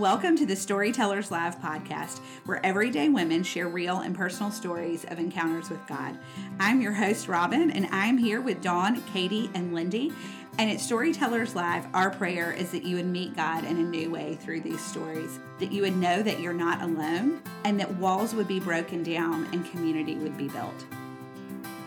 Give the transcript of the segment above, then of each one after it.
Welcome to the Storytellers Live podcast, where everyday women share real and personal stories of encounters with God. I'm your host, Robin, and I'm here with Dawn, Katie, and Lindy. And at Storytellers Live, our prayer is that you would meet God in a new way through these stories, that you would know that you're not alone, and that walls would be broken down and community would be built.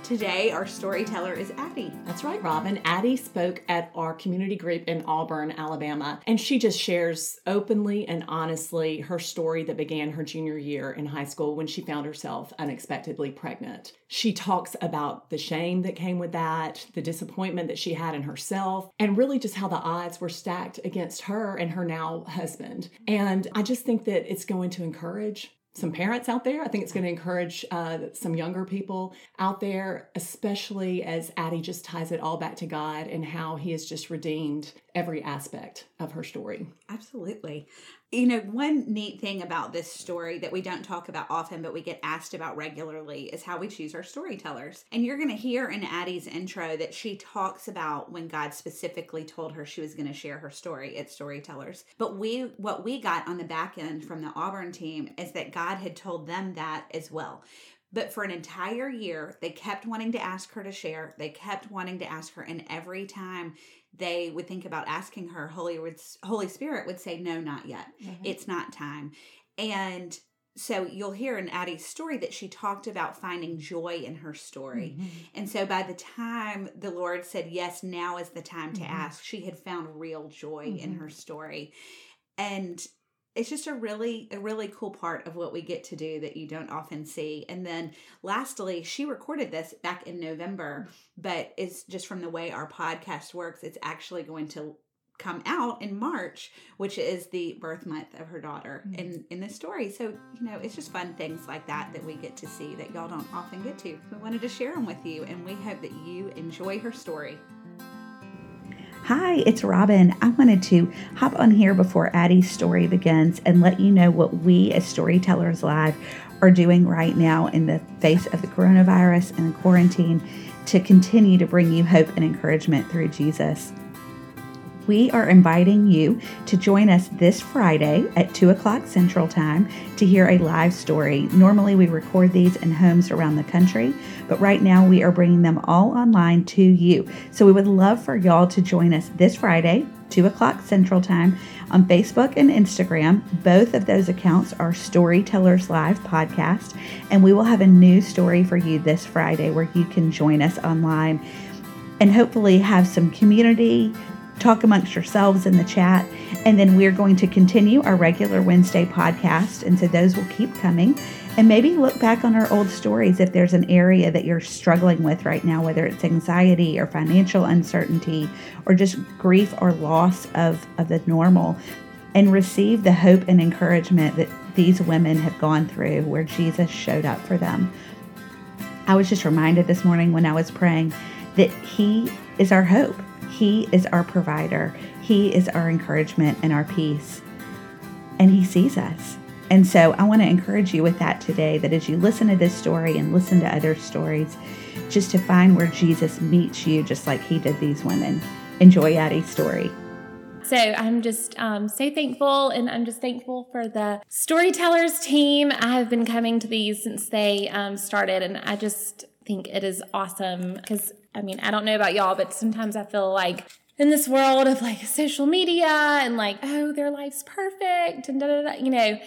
Today, our storyteller is Addie. That's right, Robin. Addie spoke at our community group in Auburn, Alabama, and she just shares openly and honestly her story that began her junior year in high school when she found herself unexpectedly pregnant. She talks about the shame that came with that, the disappointment that she had in herself, and really just how the odds were stacked against her and her now husband. And I just think that it's going to encourage some parents out there. I think it's going to encourage uh, some younger people out there, especially as Addie just ties it all back to God and how He has just redeemed every aspect of her story. Absolutely. You know, one neat thing about this story that we don't talk about often, but we get asked about regularly is how we choose our storytellers. And you're going to hear in Addie's intro that she talks about when God specifically told her she was going to share her story at Storytellers. But we, what we got on the back end from the Auburn team is that God had told them that as well. But for an entire year, they kept wanting to ask her to share. They kept wanting to ask her. And every time they would think about asking her, Holy, Holy Spirit would say, No, not yet. Mm-hmm. It's not time. And so you'll hear in Addie's story that she talked about finding joy in her story. Mm-hmm. And so by the time the Lord said, Yes, now is the time to mm-hmm. ask, she had found real joy in mm-hmm. her story. And it's just a really a really cool part of what we get to do that you don't often see. And then lastly she recorded this back in november but it's just from the way our podcast works it's actually going to come out in march which is the birth month of her daughter mm-hmm. in in this story. So you know it's just fun things like that that we get to see that y'all don't often get to. We wanted to share them with you and we hope that you enjoy her story Hi, it's Robin. I wanted to hop on here before Addie's story begins and let you know what we as Storytellers Live are doing right now in the face of the coronavirus and the quarantine to continue to bring you hope and encouragement through Jesus we are inviting you to join us this Friday at 2 o'clock Central Time to hear a live story. Normally, we record these in homes around the country, but right now we are bringing them all online to you. So we would love for y'all to join us this Friday, 2 o'clock Central Time, on Facebook and Instagram. Both of those accounts are Storytellers Live Podcast, and we will have a new story for you this Friday where you can join us online and hopefully have some community talk amongst yourselves in the chat. And then we're going to continue our regular Wednesday podcast. And so those will keep coming. And maybe look back on our old stories if there's an area that you're struggling with right now, whether it's anxiety or financial uncertainty or just grief or loss of, of the normal, and receive the hope and encouragement that these women have gone through where Jesus showed up for them. I was just reminded this morning when I was praying that He is our hope. He is our provider, He is our encouragement and our peace. And He sees us. And so I want to encourage you with that today that as you listen to this story and listen to other stories, just to find where Jesus meets you, just like He did these women. Enjoy Addie's story. So I'm just um, so thankful, and I'm just thankful for the storytellers team. I have been coming to these since they um, started, and I just think it is awesome because I mean, I don't know about y'all, but sometimes I feel like in this world of like social media and like, oh, their life's perfect and da da da, you know,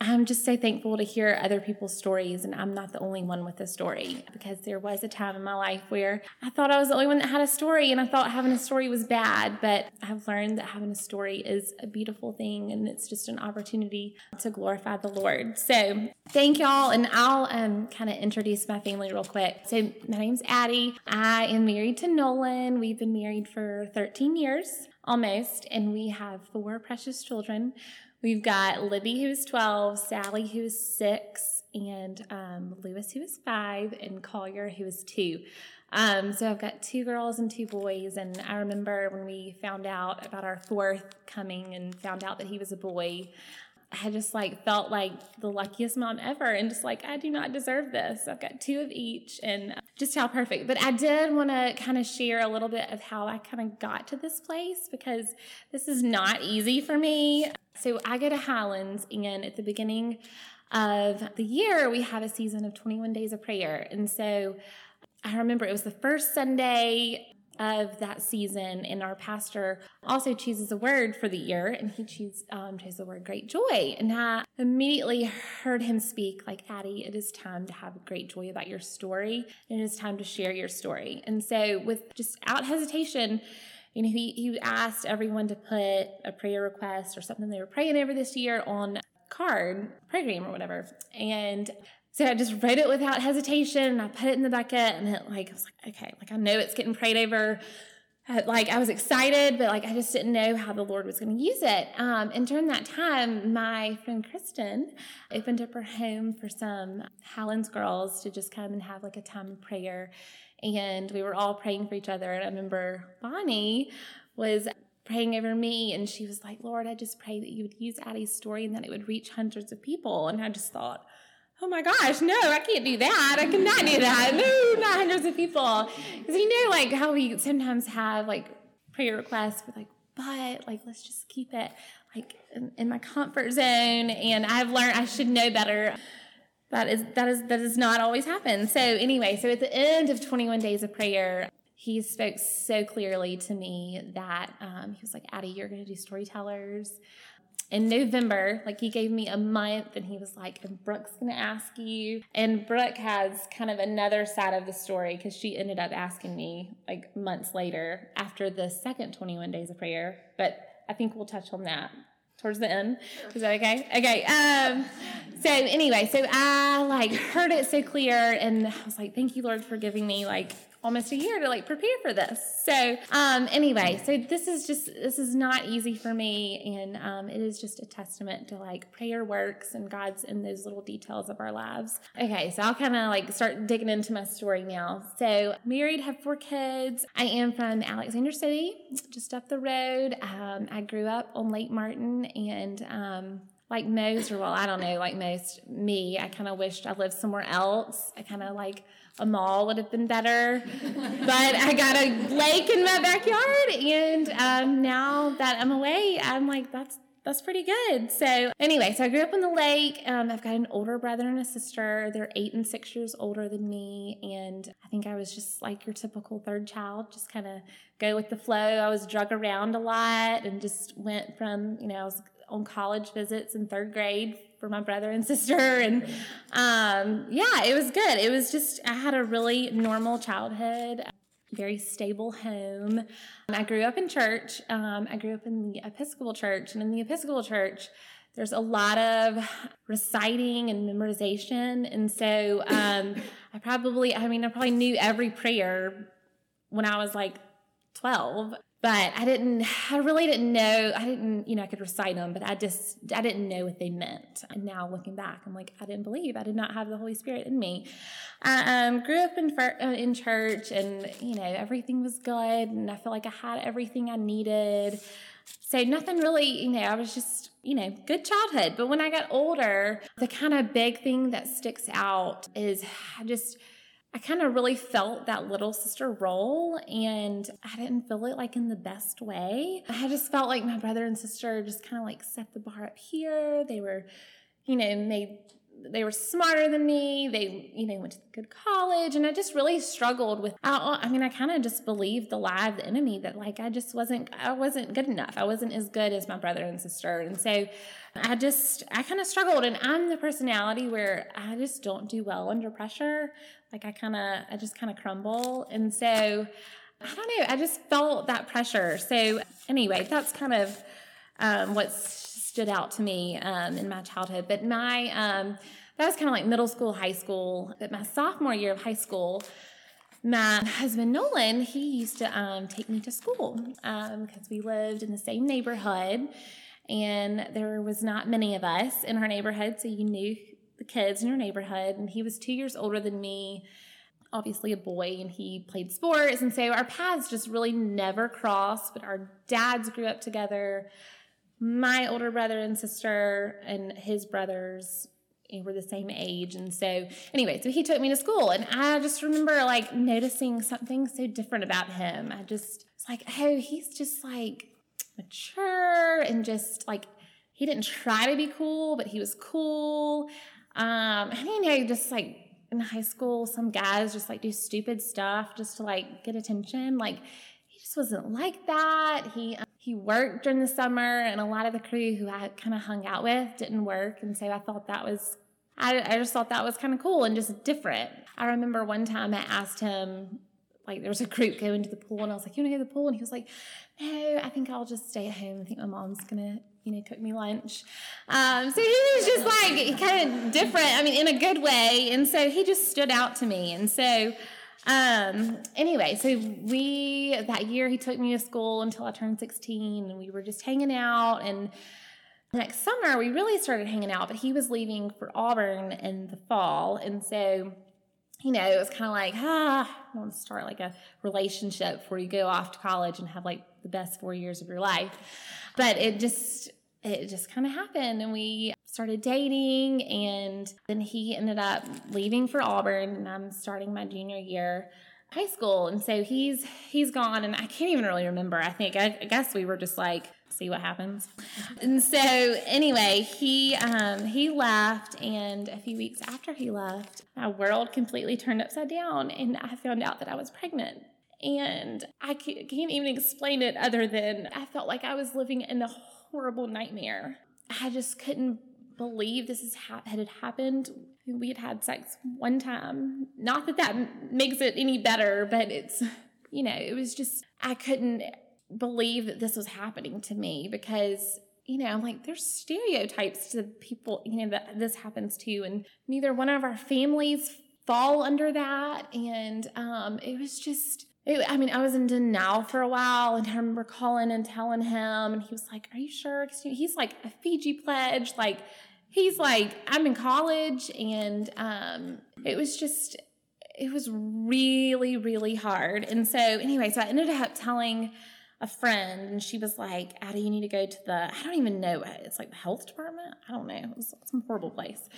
I'm just so thankful to hear other people's stories, and I'm not the only one with a story because there was a time in my life where I thought I was the only one that had a story, and I thought having a story was bad. But I've learned that having a story is a beautiful thing, and it's just an opportunity to glorify the Lord. So thank y'all, and I'll um, kind of introduce my family real quick. So my name's Addie. I am married to Nolan. We've been married for 13 years almost, and we have four precious children. We've got Libby, who's 12, Sally, who's six, and um, Lewis, who is five, and Collier, who is two. Um, so I've got two girls and two boys, and I remember when we found out about our fourth coming and found out that he was a boy. I just like felt like the luckiest mom ever and just like I do not deserve this. I've got two of each and uh, just how perfect. But I did want to kind of share a little bit of how I kind of got to this place because this is not easy for me. So I go to Highlands and at the beginning of the year we have a season of 21 days of prayer. And so I remember it was the first Sunday of that season, and our pastor also chooses a word for the year, and he chooses um, chose the word great joy. And I immediately heard him speak like, Addie, it is time to have great joy about your story, and it is time to share your story. And so, with just out hesitation, you know, he, he asked everyone to put a prayer request or something they were praying over this year on card program or whatever. And so I just wrote it without hesitation. And I put it in the bucket and it like, I was like, okay, like I know it's getting prayed over. Uh, like I was excited, but like I just didn't know how the Lord was going to use it. Um, and during that time, my friend Kristen opened up her home for some Highlands girls to just come and have like a time of prayer. And we were all praying for each other. And I remember Bonnie was praying over me and she was like, Lord, I just pray that you would use Addie's story and that it would reach hundreds of people. And I just thought, oh my gosh, no, I can't do that. I cannot do that. No, not hundreds of people. Because you know, like how we sometimes have like prayer requests with like, but like, let's just keep it like in, in my comfort zone. And I've learned I should know better. That is that is that does not always happen. So anyway, so at the end of 21 days of prayer, he spoke so clearly to me that um, he was like, Addie, you're going to do storytellers in November, like he gave me a month and he was like, and Brooke's gonna ask you. And Brooke has kind of another side of the story because she ended up asking me like months later after the second 21 days of prayer. But I think we'll touch on that towards the end. Is that okay? Okay. Um, so anyway, so I like heard it so clear and I was like, thank you, Lord, for giving me like almost a year to like prepare for this. So um, anyway, so this is just this is not easy for me, and um, it is just a testament to like prayer works and God's in those little details of our lives. Okay, so I'll kind of like start digging into my story now. So married, have four kids. I am from Alexander City, just up the road. Um, I grew up on Lake Martin and um, like most, or well, I don't know, like most, me, I kind of wished I lived somewhere else. I kind of like a mall would have been better. but I got a lake in my backyard, and um, now that I'm away, I'm like, that's that's pretty good. So anyway, so I grew up on the lake. Um, I've got an older brother and a sister. They're eight and six years older than me, and I think I was just like your typical third child, just kind of go with the flow. I was drug around a lot and just went from you know I was on college visits in third grade for my brother and sister. And um, yeah, it was good. It was just, I had a really normal childhood, very stable home. I grew up in church. Um, I grew up in the Episcopal church. And in the Episcopal church, there's a lot of reciting and memorization. And so um, I probably, I mean, I probably knew every prayer when I was like 12 but I didn't, I really didn't know. I didn't, you know, I could recite them, but I just, I didn't know what they meant. And now looking back, I'm like, I didn't believe. I did not have the Holy Spirit in me. I um, grew up in uh, in church, and you know, everything was good, and I feel like I had everything I needed. So nothing really, you know, I was just, you know, good childhood. But when I got older, the kind of big thing that sticks out is I just I kind of really felt that little sister role and I didn't feel it like in the best way. I just felt like my brother and sister just kind of like set the bar up here. They were, you know, made they were smarter than me. They, you know, went to good college, and I just really struggled with. I, I mean, I kind of just believed the lie of the enemy that like I just wasn't, I wasn't good enough. I wasn't as good as my brother and sister, and so I just, I kind of struggled. And I'm the personality where I just don't do well under pressure. Like I kind of, I just kind of crumble, and so I don't know. I just felt that pressure. So anyway, that's kind of um, what's stood out to me um, in my childhood. But my um, that was kind of like middle school, high school. But my sophomore year of high school, my husband Nolan, he used to um, take me to school because um, we lived in the same neighborhood, and there was not many of us in our neighborhood, so you knew the kids in your neighborhood. And he was two years older than me obviously a boy and he played sports and so our paths just really never crossed but our dads grew up together my older brother and sister and his brothers were the same age. And so, anyway, so he took me to school, and I just remember like noticing something so different about him. I just was like, oh, he's just like mature and just like he didn't try to be cool, but he was cool. Um, and you know, just like in high school, some guys just like do stupid stuff just to like get attention. Like he just wasn't like that. He um, he worked during the summer, and a lot of the crew who I kind of hung out with didn't work, and so I thought that was. I, I just thought that was kind of cool and just different. I remember one time I asked him, like, there was a group going to the pool, and I was like, You want to go to the pool? And he was like, No, I think I'll just stay at home. I think my mom's going to you know, cook me lunch. Um, so he was just like kind of different, I mean, in a good way. And so he just stood out to me. And so, um, anyway, so we, that year he took me to school until I turned 16 and we were just hanging out. And next summer we really started hanging out, but he was leaving for Auburn in the fall. And so, you know, it was kind of like, ah, I want to start like a relationship before you go off to college and have like the best four years of your life. But it just, it just kind of happened and we started dating and then he ended up leaving for Auburn and I'm starting my junior year high school. And so he's he's gone and I can't even really remember. I think I, I guess we were just like see what happens. And so anyway he um he left and a few weeks after he left my world completely turned upside down and I found out that I was pregnant. And I can't even explain it other than I felt like I was living in a horrible nightmare. I just couldn't believe this is ha- had happened. We had had sex one time. Not that that makes it any better, but it's, you know, it was just, I couldn't believe that this was happening to me because you know, I'm like, there's stereotypes to people, you know, that this happens to, and neither one of our families fall under that. And um, it was just, it, I mean, I was in denial for a while, and I remember calling and telling him, and he was like, "Are you sure?" He's like a Fiji pledge, like he's like, "I'm in college," and um, it was just, it was really, really hard. And so, anyway, so I ended up telling a friend, and she was like, "Addie, you need to go to the I don't even know it's like the health department. I don't know, it was some horrible place."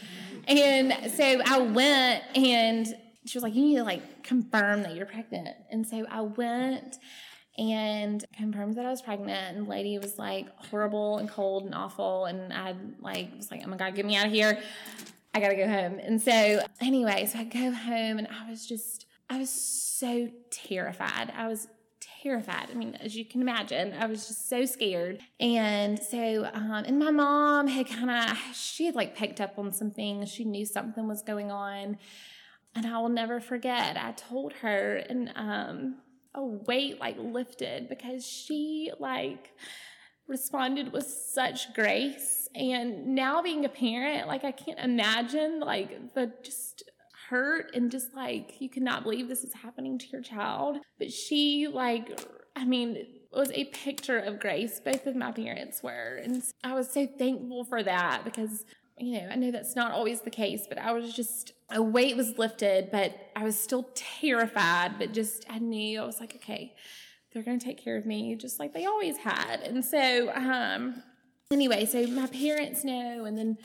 And so I went and she was like, you need to like confirm that you're pregnant. And so I went and confirmed that I was pregnant. And the lady was like horrible and cold and awful. And I like was like, oh my God, get me out of here. I gotta go home. And so anyway, so I go home and I was just, I was so terrified. I was terrified. I mean, as you can imagine, I was just so scared. And so, um, and my mom had kind of, she had like picked up on something. She knew something was going on. And I will never forget, I told her, and um, a weight like lifted because she like responded with such grace. And now being a parent, like I can't imagine like the just hurt and just like you cannot believe this is happening to your child. But she like I mean, was a picture of grace. Both of my parents were. And I was so thankful for that because you know, I know that's not always the case, but I was just, a weight was lifted, but I was still terrified. But just, I knew, I was like, okay, they're going to take care of me just like they always had. And so, um, anyway, so my parents know, and then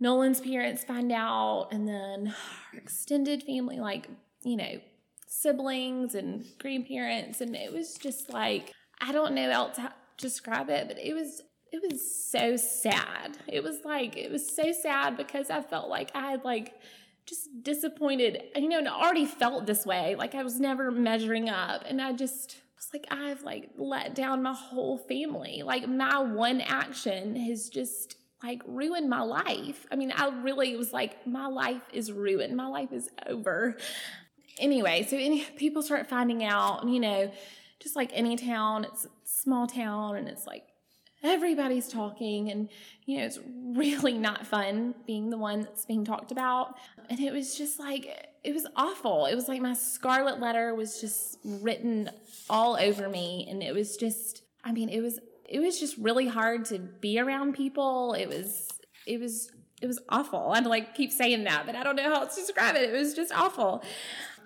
Nolan's parents find out, and then our extended family, like, you know, siblings and grandparents. And it was just like, I don't know how to describe it, but it was it was so sad. It was like, it was so sad because I felt like I had like just disappointed, you know, and I already felt this way. Like I was never measuring up. And I just was like, I've like let down my whole family. Like my one action has just like ruined my life. I mean, I really was like, my life is ruined. My life is over. Anyway, so any, people start finding out, you know, just like any town, it's a small town and it's like everybody's talking and you know it's really not fun being the one that's being talked about. And it was just like it was awful. It was like my scarlet letter was just written all over me. And it was just i mean it was it was just really hard to be around people. It was it was it was awful. I'd like keep saying that but i don't know how else to describe it. It was just awful.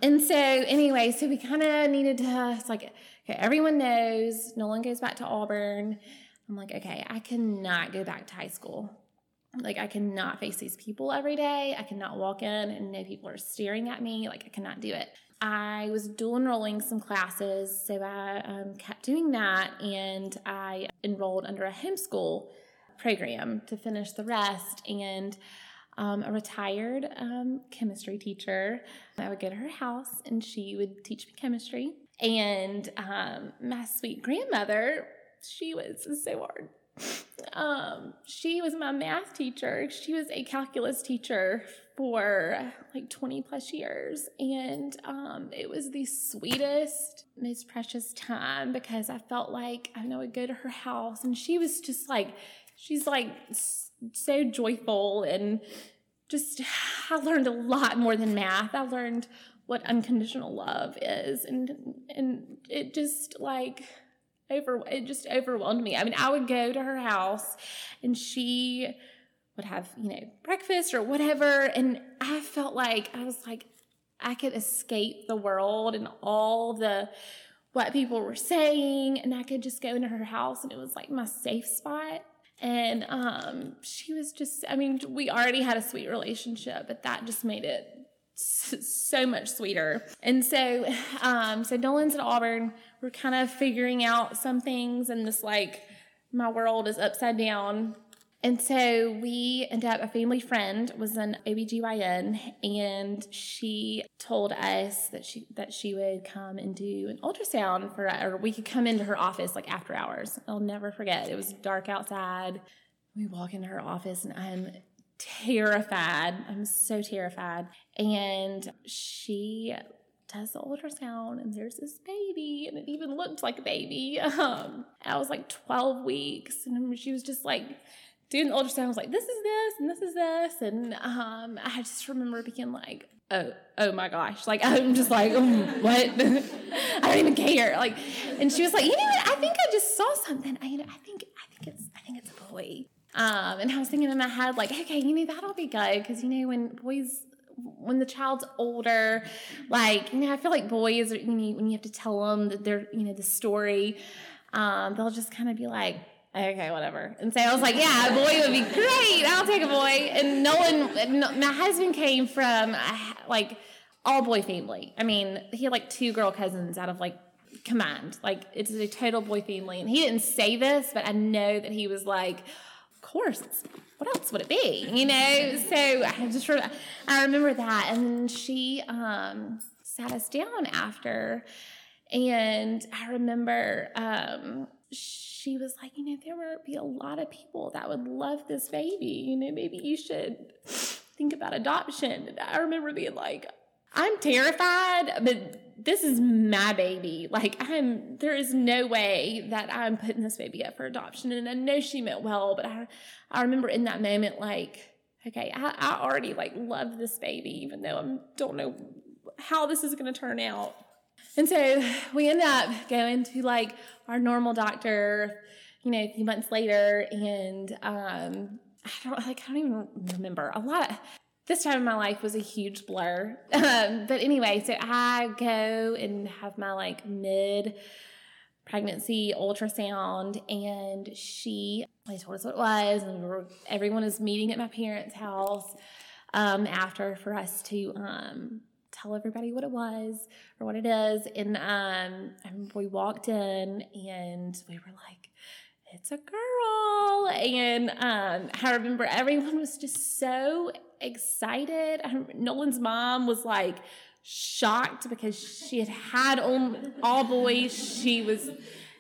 And so anyway so we kind of needed to it's like okay everyone knows. Nolan goes back to auburn I'm like, okay, I cannot go back to high school. Like, I cannot face these people every day. I cannot walk in and know people are staring at me. Like, I cannot do it. I was dual enrolling some classes, so I um, kept doing that, and I enrolled under a homeschool program to finish the rest. And um, a retired um, chemistry teacher, I would go to her house, and she would teach me chemistry. And um, my sweet grandmother, she was so hard. Um, she was my math teacher. She was a calculus teacher for like 20 plus years. And um, it was the sweetest, most precious time because I felt like I know I would go to her house and she was just like, she's like so joyful and just, I learned a lot more than math. I learned what unconditional love is. And, and it just like, over it just overwhelmed me. I mean, I would go to her house and she would have, you know, breakfast or whatever and I felt like I was like I could escape the world and all the what people were saying and I could just go into her house and it was like my safe spot. And um she was just I mean, we already had a sweet relationship, but that just made it so much sweeter. And so, um, so Nolan's at Auburn. We're kind of figuring out some things, and this like my world is upside down. And so we ended up, a family friend was an OBGYN and she told us that she that she would come and do an ultrasound for or we could come into her office like after hours. I'll never forget. It was dark outside. We walk into her office and I'm terrified. I'm so terrified. And she does the ultrasound and there's this baby and it even looked like a baby. Um, I was like 12 weeks and she was just like doing the ultrasound. I was like, this is this and this is this. And um, I just remember being like, oh, oh my gosh. Like, I'm just like, oh, what? I don't even care. Like, and she was like, you know what? I think I just saw something. I, you know, I think, I think it's, I think it's a boy. Um, and I was thinking in my head, like, okay, you know, that'll be good. Cause, you know, when boys, when the child's older, like, you know, I feel like boys, you know, when you have to tell them that they're, you know, the story, um, they'll just kind of be like, okay, whatever. And so I was like, yeah, a boy would be great. I'll take a boy. And no Nolan, my husband came from like all boy family. I mean, he had like two girl cousins out of like command. Like it's a total boy family. And he didn't say this, but I know that he was like, course, what else would it be? You know? So I just I remember that. And she um, sat us down after. And I remember um, she was like, you know, there would be a lot of people that would love this baby. You know, maybe you should think about adoption. And I remember being like, I'm terrified, but this is my baby. Like I'm there is no way that I'm putting this baby up for adoption. And I know she meant well, but I I remember in that moment like, okay, I, I already like love this baby, even though I don't know how this is gonna turn out. And so we end up going to like our normal doctor, you know, a few months later, and um I don't like I don't even remember a lot this time in my life was a huge blur. Um, but anyway, so I go and have my like mid pregnancy ultrasound, and she they told us what it was, and we were, everyone is meeting at my parents' house um, after for us to um, tell everybody what it was or what it is. And um, we walked in, and we were like it's a girl. And um, I remember everyone was just so excited. Nolan's mom was like shocked because she had had all, all boys. She was,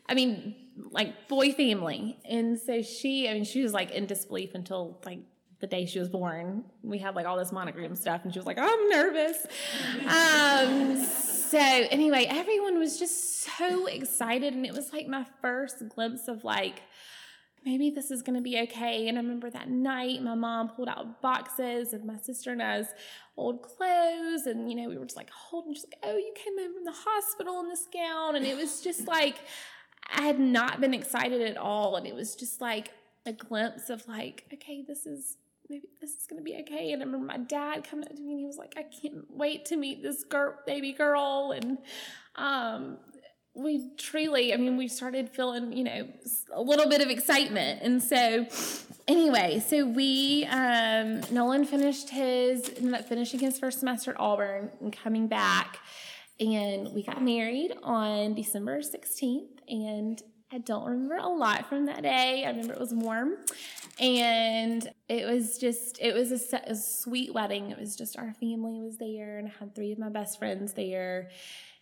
I mean, like boy family. And so she, I mean, she was like in disbelief until like the day she was born. We had like all this monogram stuff, and she was like, I'm nervous. Um, so, anyway, everyone was just so excited, and it was like my first glimpse of like, maybe this is going to be okay. And I remember that night, my mom pulled out boxes of my sister and I's old clothes. And, you know, we were just like holding, just like, oh, you came in from the hospital in this gown. And it was just like, I had not been excited at all. And it was just like a glimpse of like, okay, this is. Maybe this is gonna be okay. And I remember my dad coming up to me and he was like, I can't wait to meet this girl, baby girl. And um, we truly, I mean, we started feeling, you know, a little bit of excitement. And so, anyway, so we, um, Nolan finished his, ended up finishing his first semester at Auburn and coming back. And we got married on December 16th. And I don't remember a lot from that day. I remember it was warm. And it was just, it was a, a sweet wedding. It was just our family was there, and I had three of my best friends there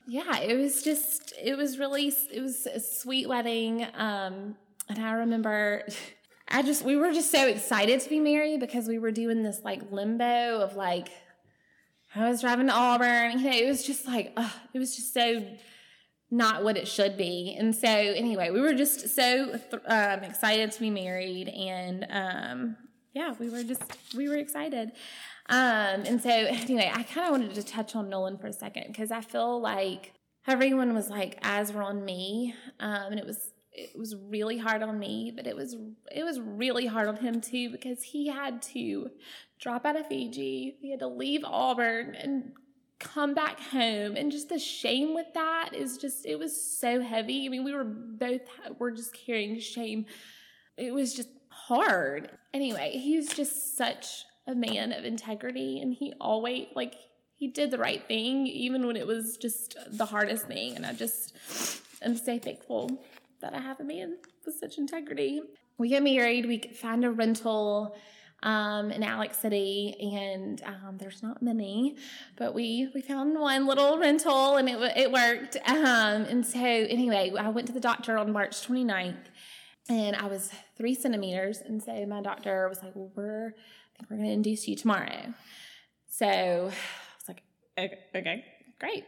yeah, it was just, it was really, it was a sweet wedding. Um, and I remember, I just, we were just so excited to be married because we were doing this like limbo of like, I was driving to Auburn. You know, it was just like, it was just so not what it should be. And so, anyway, we were just so um, excited to be married. And um, yeah, we were just, we were excited. Um, and so anyway, I kind of wanted to touch on Nolan for a second because I feel like everyone was like eyes were on me, um, and it was it was really hard on me, but it was it was really hard on him too because he had to drop out of Fiji, he had to leave Auburn and come back home, and just the shame with that is just it was so heavy. I mean, we were both were just carrying shame. It was just hard. Anyway, he was just such a man of integrity and he always like he did the right thing even when it was just the hardest thing and i just am so thankful that i have a man with such integrity we get married we find a rental um, in Alex City, and um, there's not many, but we we found one little rental, and it it worked. Um, and so anyway, I went to the doctor on March 29th, and I was three centimeters, and so my doctor was like, "Well, we're I think we're going to induce you tomorrow. So I was like, okay, okay great.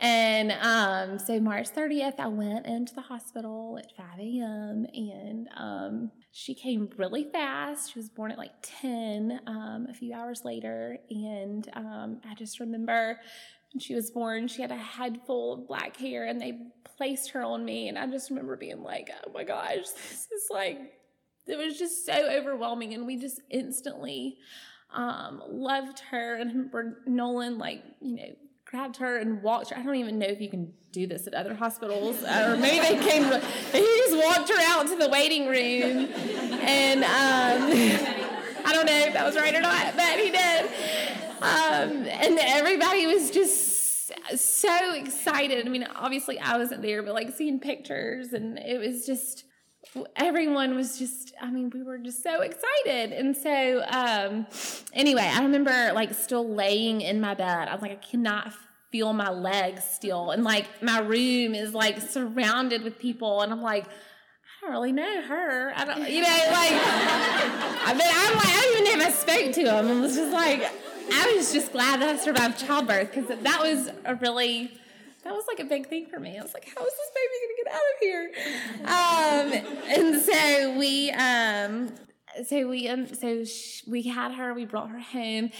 And um, so March 30th, I went into the hospital at 5 a.m. and um, she came really fast. She was born at like 10 um, a few hours later. And um, I just remember when she was born, she had a head full of black hair and they placed her on me. And I just remember being like, oh my gosh, this is like it was just so overwhelming and we just instantly um, loved her and nolan like you know grabbed her and walked her. I don't even know if you can do this at other hospitals or maybe they came he just walked her out to the waiting room. And um, i don't know if that was right or not but he did. Um, and everybody was just so excited. I mean obviously i wasn't there but like seeing pictures and it was just everyone was just i mean we were just so excited and so um anyway i remember like still laying in my bed i was like i cannot feel my legs still and like my room is like surrounded with people and i'm like I don't really know her. I don't, you know, like, I mean, I'm like, I don't even know if I spoke to him. I was just like, I was just glad that I survived childbirth because that was a really that was like a big thing for me. I was like, how is this baby gonna get out of here? Um, and so we, um, so we, um, so sh- we had her. We brought her home,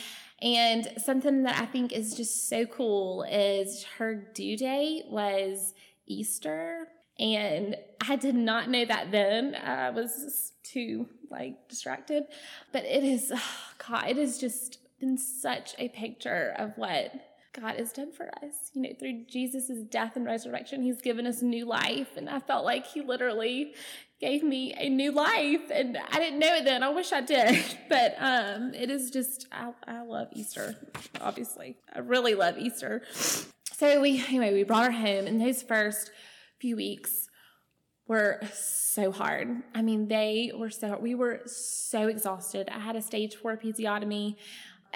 and something that I think is just so cool is her due date was Easter, and I did not know that then. I was too like distracted, but it is, oh God, it has just been such a picture of what God has done for us. You know, through Jesus' death and resurrection, He's given us new life. And I felt like He literally gave me a new life. And I didn't know it then. I wish I did. But um, it is just, I, I love Easter, obviously. I really love Easter. So we, anyway, we brought her home. And those first few weeks were so hard. I mean, they were so, we were so exhausted. I had a stage four episiotomy.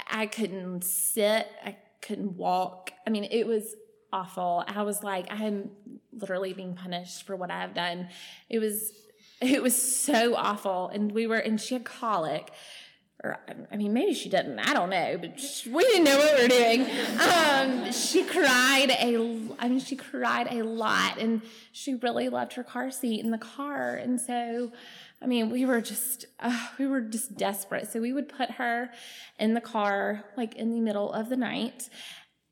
I couldn't sit. I couldn't walk. I mean, it was awful. I was like, I'm literally being punished for what I've done. It was it was so awful. And we were and she had colic. Or I mean, maybe she didn't. I don't know, but we didn't know what we were doing. Um, she cried a. I mean, she cried a lot, and she really loved her car seat in the car. And so, I mean, we were just uh, we were just desperate. So we would put her in the car like in the middle of the night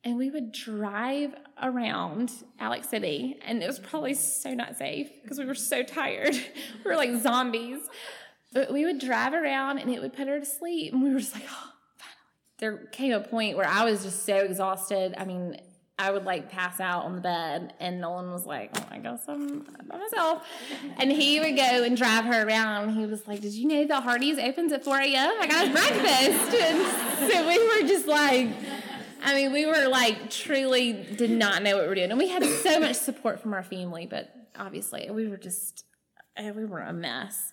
and we would drive around Alex City and it was probably so not safe because we were so tired. we were like zombies. But we would drive around and it would put her to sleep and we were just like, "Oh, finally." There came a point where I was just so exhausted. I mean, I would like pass out on the bed, and Nolan was like, "Oh, I guess I'm by myself." And he would go and drive her around. He was like, "Did you know that Hardee's opens at 4 a.m.? I got breakfast." And so we were just like, I mean, we were like truly did not know what we were doing, and we had so much support from our family, but obviously we were just eh, we were a mess.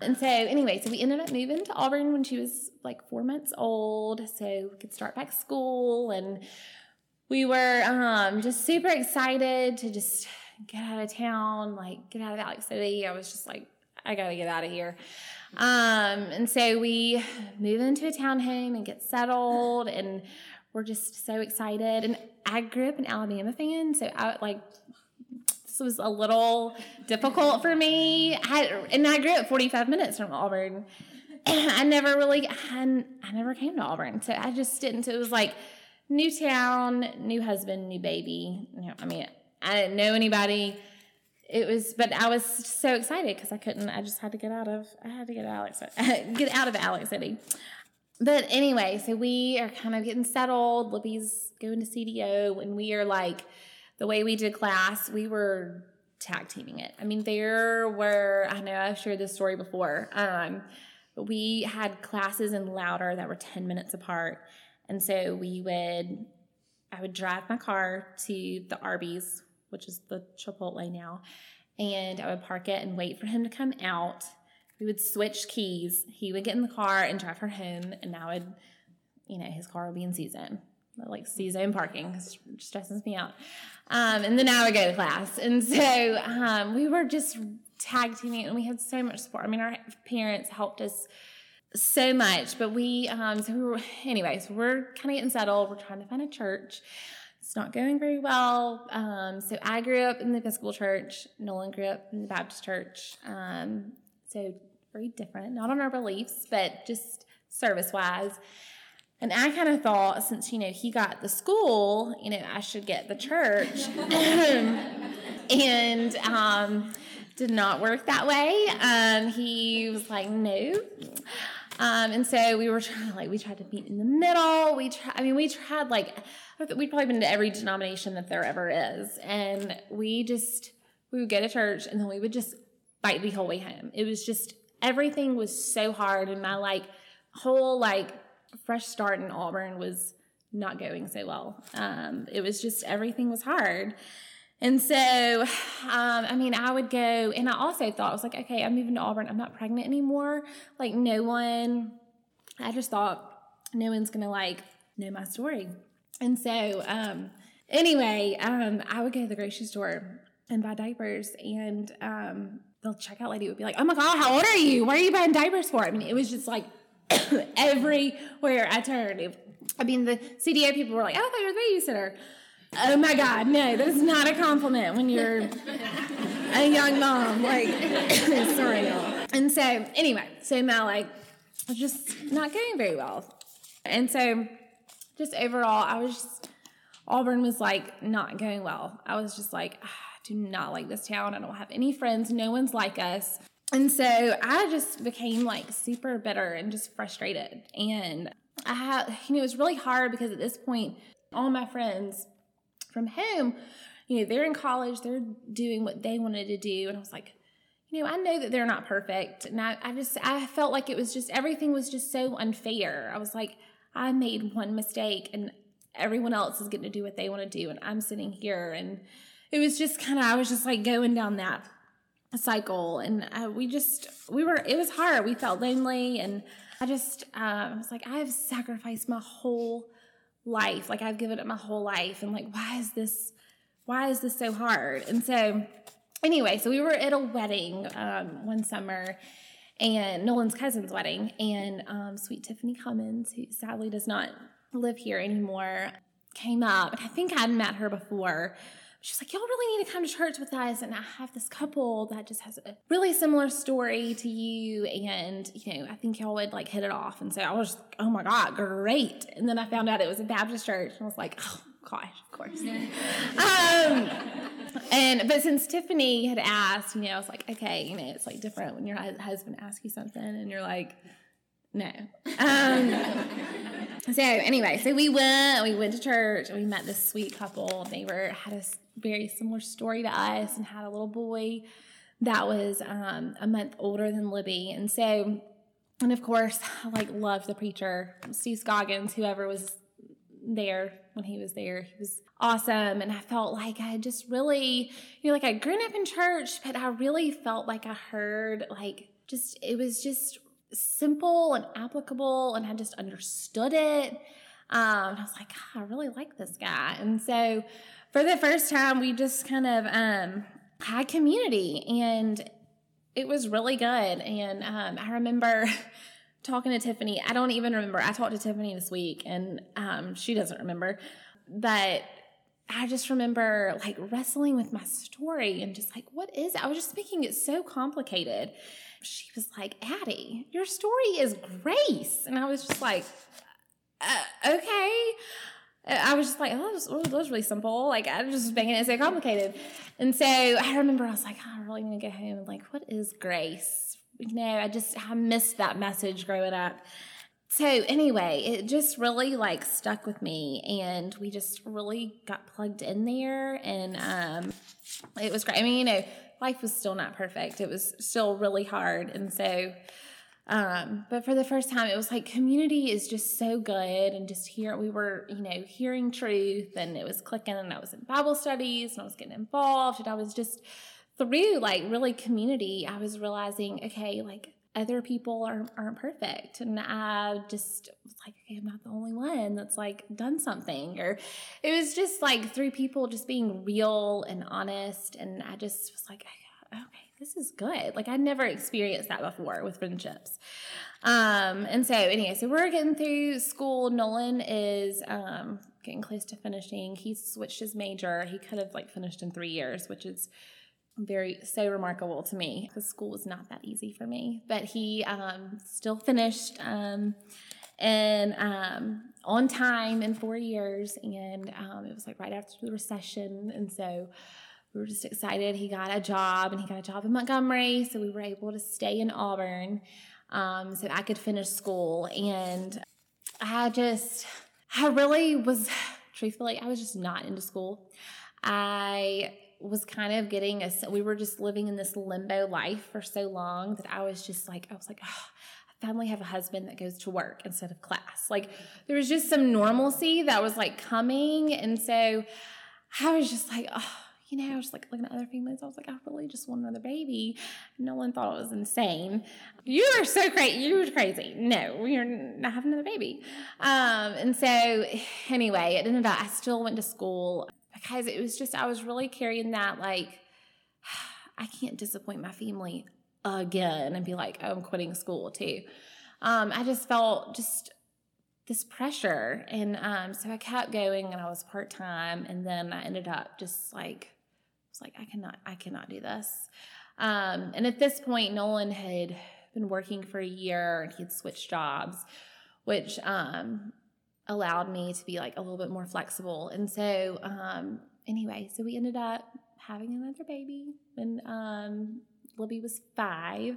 And so, anyway, so we ended up moving to Auburn when she was like four months old, so we could start back school and we were um, just super excited to just get out of town, like get out of Alex City. I was just like, I gotta get out of here. Um, and so we move into a townhome and get settled, and we're just so excited. And I grew up an Alabama fan, so I like this was a little difficult for me. I, and I grew up 45 minutes from Auburn. I never really, I, I never came to Auburn, so I just didn't. So it was like new town, new husband, new baby. You know, I mean, I didn't know anybody. It was, but I was so excited because I couldn't. I just had to get out of. I had to get Alex, get out of Alex City. But anyway, so we are kind of getting settled. Libby's going to CDO, and we are like, the way we did class, we were tag teaming it. I mean, there were. I know I've shared this story before. Um, we had classes in Lowder that were ten minutes apart and so we would, I would drive my car to the Arby's, which is the Chipotle now, and I would park it and wait for him to come out. We would switch keys. He would get in the car and drive her home, and I would, you know, his car would be in season, like season parking, because it stresses me out. Um, and then I would go to class. And so um, we were just tag teaming, and we had so much support. I mean, our parents helped us so much. But we, um, so we were, anyways, we're kind of getting settled. We're trying to find a church. It's not going very well. Um, so I grew up in the Episcopal church. Nolan grew up in the Baptist church. Um, so very different, not on our beliefs, but just service wise. And I kind of thought, since you know he got the school, you know I should get the church, and um, did not work that way. Um, he was like, no. Um, and so we were trying like we tried to meet in the middle. We try, I mean, we tried like we'd probably been to every denomination that there ever is, and we just we would go to church and then we would just fight the whole way home. It was just everything was so hard, and my like whole like fresh start in Auburn was not going so well. Um, it was just everything was hard. And so, um, I mean, I would go, and I also thought, I was like, okay, I'm moving to Auburn. I'm not pregnant anymore. Like, no one, I just thought, no one's gonna like know my story. And so, um, anyway, um, I would go to the grocery store and buy diapers, and um, the checkout lady would be like, oh my God, how old are you? What are you buying diapers for? I mean, it was just like everywhere I turned. I mean, the CDA people were like, oh, I thought you were the babysitter. Oh my God, no, that is not a compliment when you're a young mom. Like, sorry, y'all. And so, anyway, so my like was just not going very well. And so, just overall, I was just, Auburn was like not going well. I was just like, ah, I do not like this town. I don't have any friends. No one's like us. And so I just became like super bitter and just frustrated. And I had, you know, it was really hard because at this point, all my friends from home, you know, they're in college, they're doing what they wanted to do. And I was like, you know, I know that they're not perfect. And I, I just, I felt like it was just, everything was just so unfair. I was like, I made one mistake and everyone else is getting to do what they want to do. And I'm sitting here. And it was just kind of, I was just like going down that cycle. And uh, we just, we were, it was hard. We felt lonely. And I just, uh, I was like, I have sacrificed my whole life. Like I've given it my whole life. And like, why is this, why is this so hard? And so, anyway, so we were at a wedding um, one summer and Nolan's cousin's wedding. And um, sweet Tiffany Cummins, who sadly does not live here anymore, came up. I think I'd met her before she's like, y'all really need to come to church with us. And I have this couple that just has a really similar story to you. And, you know, I think y'all would like hit it off. And so I was like, oh my God, great. And then I found out it was a Baptist church. And I was like, oh gosh, of course. um, and, but since Tiffany had asked, you know, I was like, okay, you know, it's like different when your husband asks you something and you're like, No. Um, so anyway, so we went, we went to church, and we met this sweet couple. They were had a very similar story to us, and had a little boy that was um, a month older than Libby, and so, and of course, I like loved the preacher, Steve Scoggins, whoever was there when he was there. He was awesome. And I felt like I just really, you know, like I'd grown up in church, but I really felt like I heard like just, it was just simple and applicable and I just understood it. Um, I was like, I really like this guy. And so for the first time, we just kind of um, had community and it was really good. And um, I remember talking to Tiffany. I don't even remember. I talked to Tiffany this week and um, she doesn't remember. But I just remember like wrestling with my story and just like, what is it? I was just making it so complicated. She was like, Addie, your story is grace. And I was just like, uh, okay. I was just like, oh, that was, that was really simple. Like, I was just making it so complicated. And so I remember I was like, oh, I really need to go home and like, what is grace? You know, I just, I missed that message growing up. So anyway, it just really like stuck with me and we just really got plugged in there and um it was great. I mean, you know, life was still not perfect. It was still really hard. And so um, but for the first time, it was like community is just so good, and just here we were, you know, hearing truth, and it was clicking, and I was in Bible studies, and I was getting involved, and I was just through like really community. I was realizing, okay, like other people aren't, aren't perfect. And I just was like, okay, I'm not the only one that's like done something. Or it was just like three people just being real and honest. And I just was like, okay, this is good. Like I never experienced that before with friendships. Um, and so anyway, so we're getting through school. Nolan is um, getting close to finishing. He switched his major. He could have like finished in three years, which is very so remarkable to me because school was not that easy for me but he um, still finished um, and um, on time in four years and um, it was like right after the recession and so we were just excited he got a job and he got a job in montgomery so we were able to stay in auburn um, so i could finish school and i just i really was truthfully i was just not into school i was kind of getting a, we were just living in this limbo life for so long that I was just like, I was like, oh, I finally have a husband that goes to work instead of class. Like there was just some normalcy that was like coming. And so I was just like, oh, you know, I was like looking at other families. I was like, I really just want another baby. No one thought it was insane. You are so crazy. You were crazy. No, we are not having another baby. Um, and so anyway, it ended up, I still went to school because it was just, I was really carrying that, like, I can't disappoint my family again and be like, oh, I'm quitting school too. Um, I just felt just this pressure. And um, so I kept going and I was part time. And then I ended up just like, I was like, I cannot, I cannot do this. Um, and at this point, Nolan had been working for a year and he had switched jobs, which um, allowed me to be like a little bit more flexible. And so, um, anyway, so we ended up having another baby when um, Libby was five.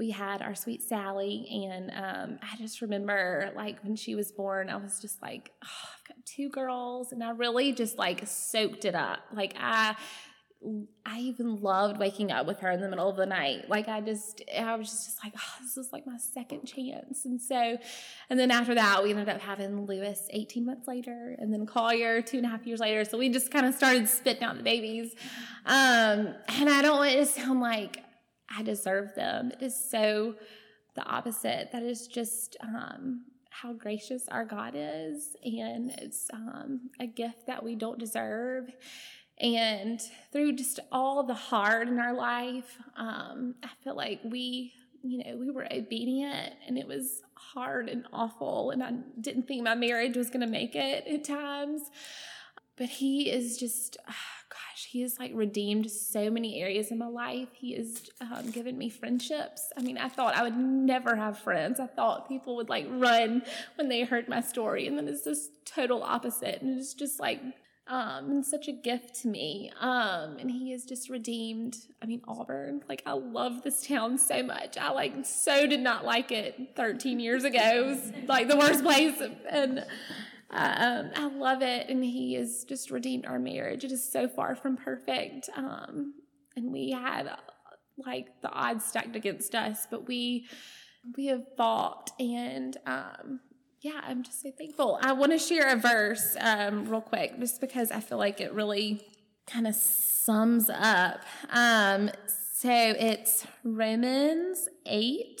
We had our sweet Sally, and um, I just remember like when she was born, I was just like, oh, I've got two girls, and I really just like soaked it up. Like I I even loved waking up with her in the middle of the night. Like I just, I was just, like, oh, this is like my second chance. And so, and then after that, we ended up having Lewis 18 months later, and then Collier two and a half years later. So we just kind of started spitting out the babies. Um, and I don't want it to sound like I deserve them. It is so the opposite. That is just um, how gracious our God is, and it's um, a gift that we don't deserve. And through just all the hard in our life, um, I feel like we, you know, we were obedient and it was hard and awful. And I didn't think my marriage was going to make it at times. But he is just, oh gosh, he has like redeemed so many areas in my life. He has um, given me friendships. I mean, I thought I would never have friends. I thought people would like run when they heard my story. And then it's this total opposite. And it's just like, um, and such a gift to me. Um, and he has just redeemed, I mean, Auburn. Like, I love this town so much. I like so did not like it 13 years ago. It was like the worst place. And um, I love it. And he has just redeemed our marriage. It is so far from perfect. Um, and we had like the odds stacked against us, but we we have fought and um yeah, I'm just so thankful. I want to share a verse um, real quick, just because I feel like it really kind of sums up. Um, so it's Romans 8,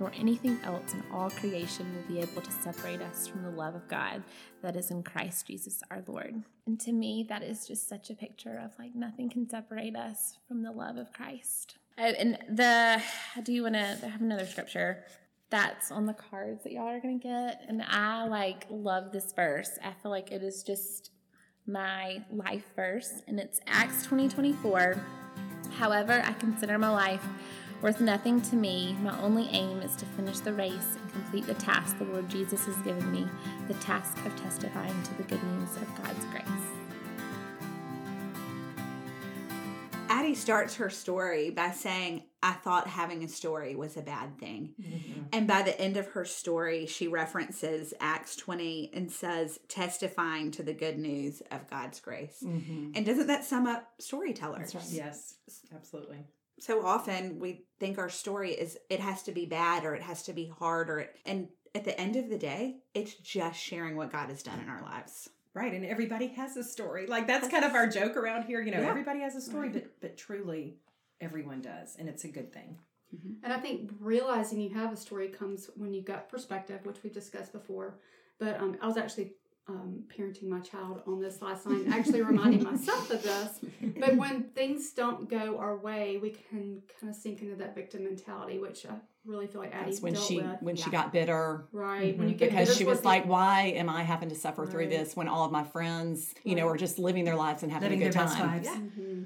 nor anything else in all creation will be able to separate us from the love of God that is in Christ Jesus our Lord. And to me, that is just such a picture of like nothing can separate us from the love of Christ. Oh, and the, do you want to have another scripture? That's on the cards that y'all are going to get. And I like love this verse. I feel like it is just my life verse. And it's Acts 20 24. However, I consider my life worth nothing to me. My only aim is to finish the race and complete the task the Lord Jesus has given me the task of testifying to the good news of God's grace. Addie starts her story by saying, I thought having a story was a bad thing. Mm-hmm. And by the end of her story, she references Acts 20 and says, testifying to the good news of God's grace. Mm-hmm. And doesn't that sum up storytellers? Right. Yes, absolutely so often we think our story is it has to be bad or it has to be hard or it, and at the end of the day it's just sharing what god has done in our lives. Right and everybody has a story. Like that's kind of our joke around here you know yeah. everybody has a story but but truly everyone does and it's a good thing. Mm-hmm. and i think realizing you have a story comes when you've got perspective which we've discussed before. But um, i was actually um, parenting my child on this last night, actually reminding myself of this. But when things don't go our way, we can kind of sink into that victim mentality, which I really feel like Addie when dealt she with. when yeah. she got bitter, right? Mm-hmm. When you get because she was like, "Why am I having to suffer right. through this when all of my friends, you right. know, are just living their lives and having living a good time?" Yeah. Mm-hmm.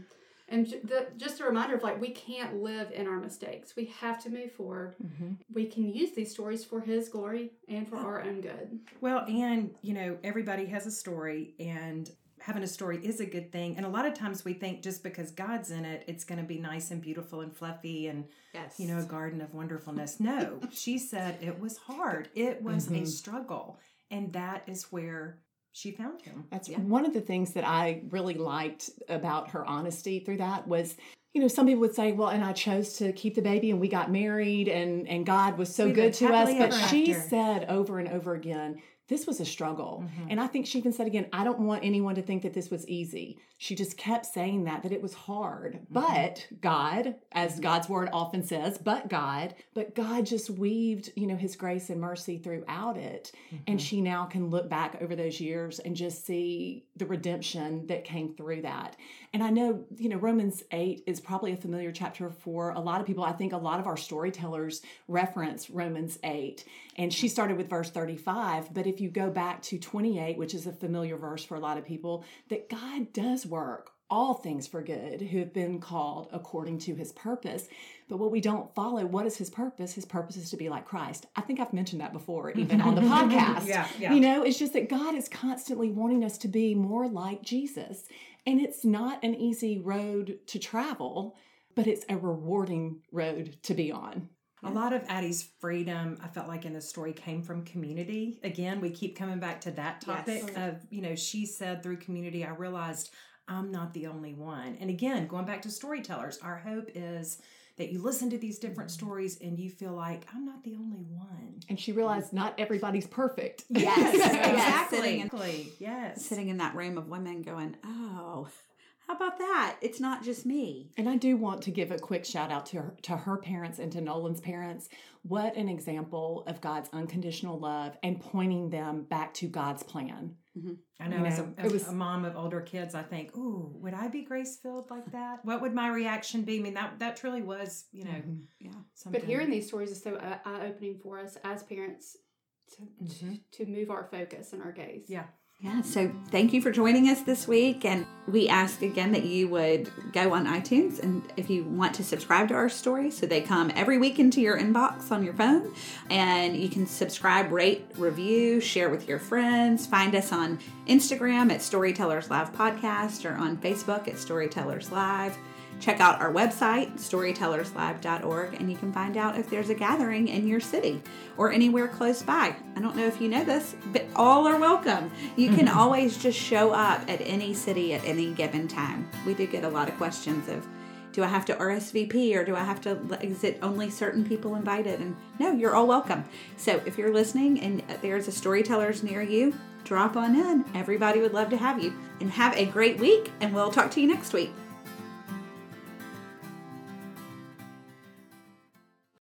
And the, just a reminder of like, we can't live in our mistakes. We have to move forward. Mm-hmm. We can use these stories for His glory and for our own good. Well, and, you know, everybody has a story, and having a story is a good thing. And a lot of times we think just because God's in it, it's going to be nice and beautiful and fluffy and, yes. you know, a garden of wonderfulness. No, she said it was hard, it was mm-hmm. a struggle. And that is where she found him. That's yeah. one of the things that I really liked about her honesty through that was you know some people would say well and i chose to keep the baby and we got married and and god was so we good to us but she said over and over again this was a struggle. Mm-hmm. And I think she even said again, I don't want anyone to think that this was easy. She just kept saying that, that it was hard. Mm-hmm. But God, as mm-hmm. God's word often says, but God, but God just weaved, you know, his grace and mercy throughout it. And mm-hmm. she now can look back over those years and just see the redemption that came through that. And I know, you know, Romans 8 is probably a familiar chapter for a lot of people. I think a lot of our storytellers reference Romans 8. And she started with verse 35. But if you go back to 28, which is a familiar verse for a lot of people, that God does work all things for good who have been called according to his purpose. But what we don't follow, what is his purpose? His purpose is to be like Christ. I think I've mentioned that before, even on the podcast. yeah, yeah. You know, it's just that God is constantly wanting us to be more like Jesus. And it's not an easy road to travel, but it's a rewarding road to be on. A lot of Addie's freedom, I felt like in the story, came from community. Again, we keep coming back to that topic yes. of, you know, she said through community, I realized I'm not the only one. And again, going back to storytellers, our hope is that you listen to these different mm-hmm. stories and you feel like I'm not the only one. And she realized not everybody's perfect. Yes, exactly. Sitting, yes. Sitting in that room of women going, oh, how about that? It's not just me. And I do want to give a quick shout out to her, to her parents and to Nolan's parents. What an example of God's unconditional love and pointing them back to God's plan. Mm-hmm. I know, you know, as, a, as was, a, mom of older kids, I think, "Ooh, would I be grace filled like that? What would my reaction be?" I mean, that that truly was, you know, mm-hmm. yeah. Something. But hearing these stories is so eye opening for us as parents to, mm-hmm. to move our focus and our gaze. Yeah. Yeah, so thank you for joining us this week. And we ask again that you would go on iTunes and if you want to subscribe to our story, so they come every week into your inbox on your phone. And you can subscribe, rate, review, share with your friends. Find us on Instagram at Storytellers Live Podcast or on Facebook at Storytellers Live. Check out our website, storytellerslive.org, and you can find out if there's a gathering in your city or anywhere close by. I don't know if you know this, but all are welcome. You can mm-hmm. always just show up at any city at any given time. We do get a lot of questions of, do I have to RSVP or do I have to is it only certain people invited? And no, you're all welcome. So if you're listening and there's a storytellers near you, drop on in. Everybody would love to have you. And have a great week, and we'll talk to you next week.